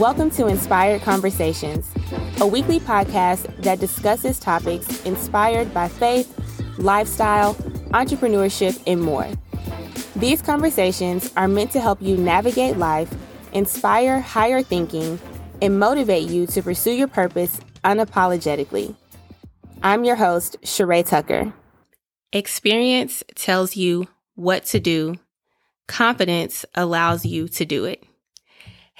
Welcome to Inspired Conversations, a weekly podcast that discusses topics inspired by faith, lifestyle, entrepreneurship, and more. These conversations are meant to help you navigate life, inspire higher thinking, and motivate you to pursue your purpose unapologetically. I'm your host, Sheree Tucker. Experience tells you what to do, confidence allows you to do it.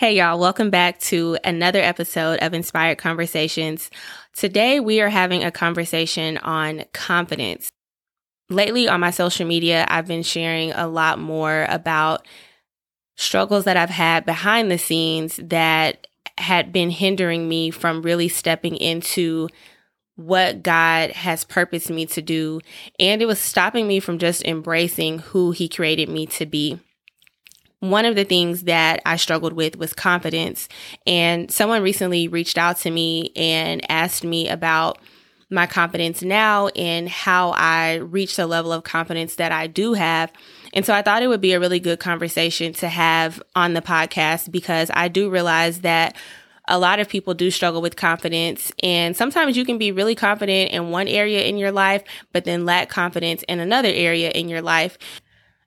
Hey, y'all, welcome back to another episode of Inspired Conversations. Today, we are having a conversation on confidence. Lately, on my social media, I've been sharing a lot more about struggles that I've had behind the scenes that had been hindering me from really stepping into what God has purposed me to do. And it was stopping me from just embracing who He created me to be one of the things that I struggled with was confidence. And someone recently reached out to me and asked me about my confidence now and how I reached the level of confidence that I do have. And so I thought it would be a really good conversation to have on the podcast because I do realize that a lot of people do struggle with confidence. And sometimes you can be really confident in one area in your life, but then lack confidence in another area in your life.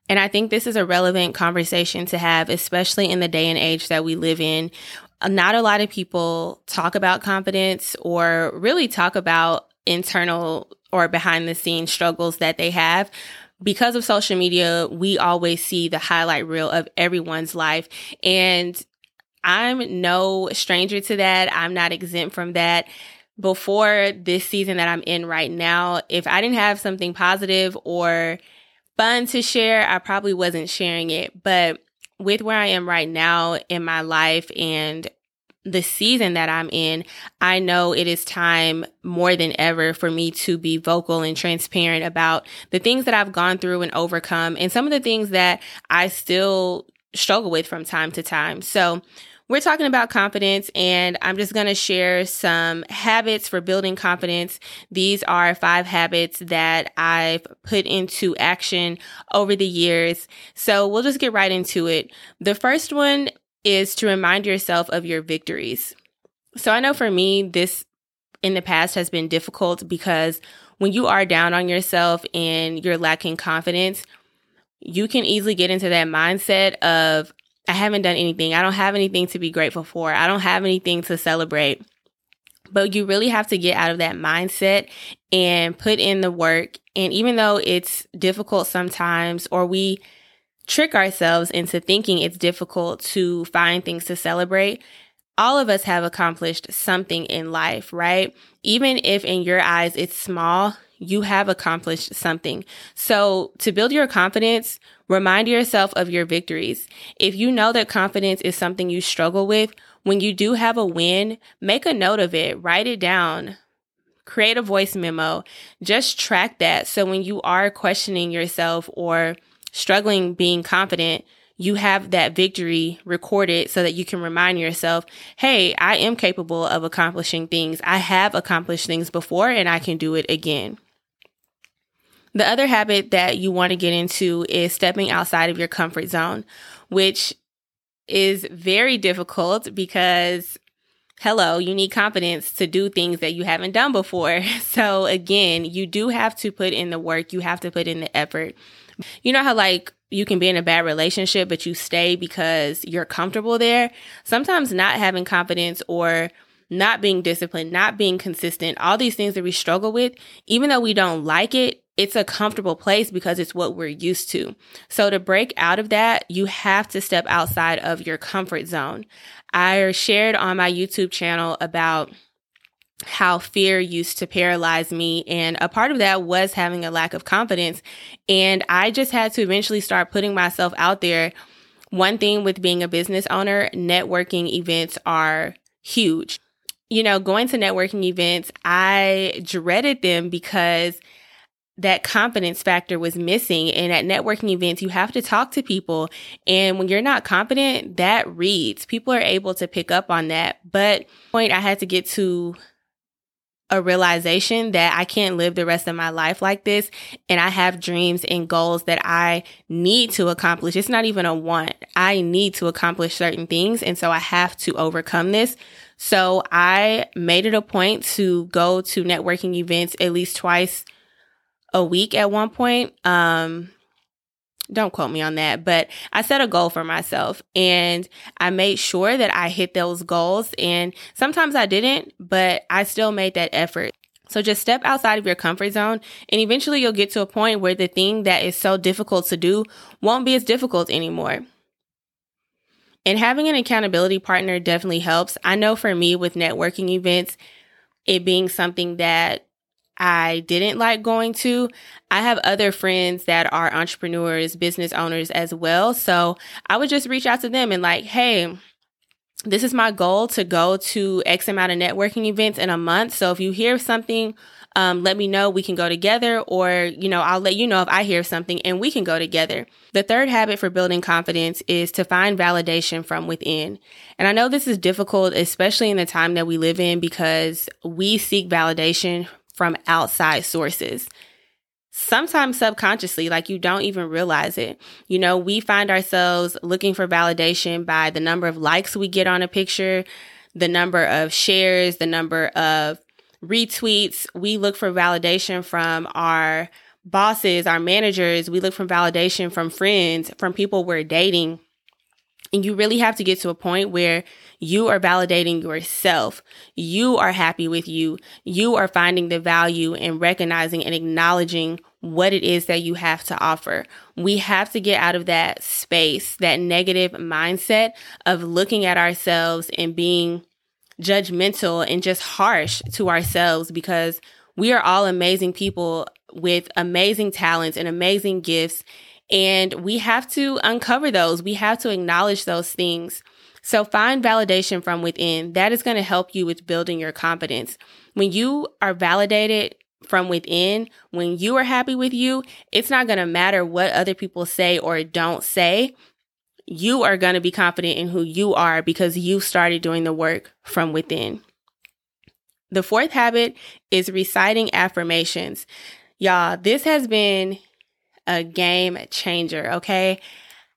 And I think this is a relevant conversation to have, especially in the day and age that we live in. Not a lot of people talk about confidence or really talk about internal or behind the scenes struggles that they have. Because of social media, we always see the highlight reel of everyone's life. And I'm no stranger to that. I'm not exempt from that before this season that I'm in right now, if I didn't have something positive or fun to share, I probably wasn't sharing it. But with where I am right now in my life and the season that I'm in, I know it is time more than ever for me to be vocal and transparent about the things that I've gone through and overcome and some of the things that I still struggle with from time to time. So we're talking about confidence, and I'm just going to share some habits for building confidence. These are five habits that I've put into action over the years. So we'll just get right into it. The first one is to remind yourself of your victories. So I know for me, this in the past has been difficult because when you are down on yourself and you're lacking confidence, you can easily get into that mindset of, I haven't done anything. I don't have anything to be grateful for. I don't have anything to celebrate. But you really have to get out of that mindset and put in the work. And even though it's difficult sometimes, or we trick ourselves into thinking it's difficult to find things to celebrate, all of us have accomplished something in life, right? Even if in your eyes it's small, you have accomplished something. So to build your confidence, remind yourself of your victories. If you know that confidence is something you struggle with, when you do have a win, make a note of it, write it down, create a voice memo, just track that. So when you are questioning yourself or struggling being confident, you have that victory recorded so that you can remind yourself, hey, I am capable of accomplishing things. I have accomplished things before and I can do it again. The other habit that you want to get into is stepping outside of your comfort zone, which is very difficult because hello, you need confidence to do things that you haven't done before. So again, you do have to put in the work, you have to put in the effort. You know how like you can be in a bad relationship, but you stay because you're comfortable there. Sometimes not having confidence or not being disciplined, not being consistent, all these things that we struggle with, even though we don't like it, it's a comfortable place because it's what we're used to. So to break out of that, you have to step outside of your comfort zone. I shared on my YouTube channel about how fear used to paralyze me. And a part of that was having a lack of confidence. And I just had to eventually start putting myself out there. One thing with being a business owner, networking events are huge. You know, going to networking events, I dreaded them because that confidence factor was missing. And at networking events, you have to talk to people. And when you're not confident, that reads. People are able to pick up on that. But point I had to get to a realization that I can't live the rest of my life like this. And I have dreams and goals that I need to accomplish. It's not even a want. I need to accomplish certain things. And so I have to overcome this. So I made it a point to go to networking events at least twice a week at one point. Um, don't quote me on that, but I set a goal for myself and I made sure that I hit those goals. And sometimes I didn't, but I still made that effort. So just step outside of your comfort zone and eventually you'll get to a point where the thing that is so difficult to do won't be as difficult anymore. And having an accountability partner definitely helps. I know for me with networking events, it being something that I didn't like going to. I have other friends that are entrepreneurs, business owners as well. So I would just reach out to them and like, hey, this is my goal to go to X amount of networking events in a month. So if you hear something, um, let me know. We can go together, or, you know, I'll let you know if I hear something and we can go together. The third habit for building confidence is to find validation from within. And I know this is difficult, especially in the time that we live in, because we seek validation from outside sources. Sometimes subconsciously, like you don't even realize it. You know, we find ourselves looking for validation by the number of likes we get on a picture, the number of shares, the number of retweets. We look for validation from our bosses, our managers. We look for validation from friends, from people we're dating. And you really have to get to a point where you are validating yourself. You are happy with you. You are finding the value and recognizing and acknowledging what it is that you have to offer. We have to get out of that space, that negative mindset of looking at ourselves and being judgmental and just harsh to ourselves because we are all amazing people with amazing talents and amazing gifts. And we have to uncover those. We have to acknowledge those things. So find validation from within. That is going to help you with building your confidence. When you are validated from within, when you are happy with you, it's not going to matter what other people say or don't say. You are going to be confident in who you are because you started doing the work from within. The fourth habit is reciting affirmations. Y'all, this has been a game changer, okay?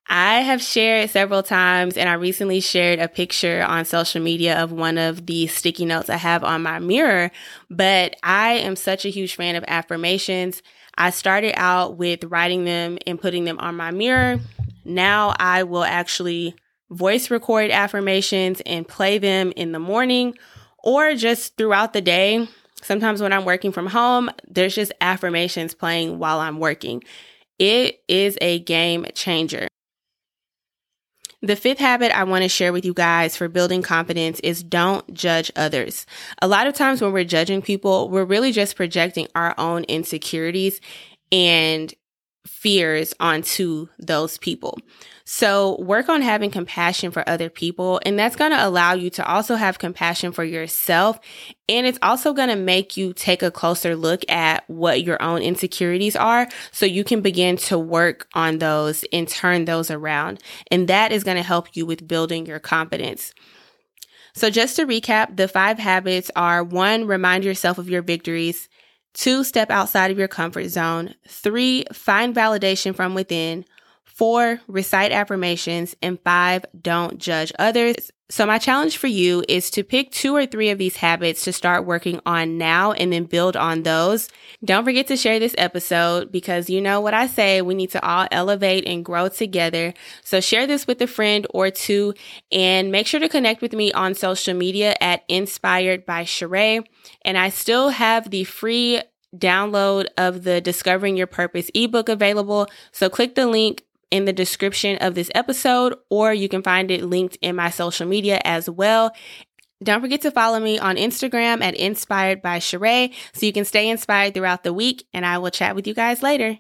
I have shared several times, and I recently shared a picture on social media of one of the sticky notes I have on my mirror. But I am such a huge fan of affirmations. I started out with writing them and putting them on my mirror. Now I will actually voice record affirmations and play them in the morning or just throughout the day. Sometimes when I'm working from home, there's just affirmations playing while I'm working. It is a game changer. The fifth habit I want to share with you guys for building confidence is don't judge others. A lot of times when we're judging people, we're really just projecting our own insecurities and fears onto those people. So work on having compassion for other people. And that's going to allow you to also have compassion for yourself. And it's also going to make you take a closer look at what your own insecurities are so you can begin to work on those and turn those around. And that is going to help you with building your confidence. So just to recap, the five habits are one, remind yourself of your victories. Two, step outside of your comfort zone. Three, find validation from within. Four, recite affirmations. And five, don't judge others. So my challenge for you is to pick two or three of these habits to start working on now and then build on those. Don't forget to share this episode because you know what I say, we need to all elevate and grow together. So share this with a friend or two and make sure to connect with me on social media at Inspired by Sheree. And I still have the free download of the Discovering Your Purpose ebook available. So click the link in the description of this episode, or you can find it linked in my social media as well. Don't forget to follow me on Instagram at Inspired by Sheree so you can stay inspired throughout the week, and I will chat with you guys later.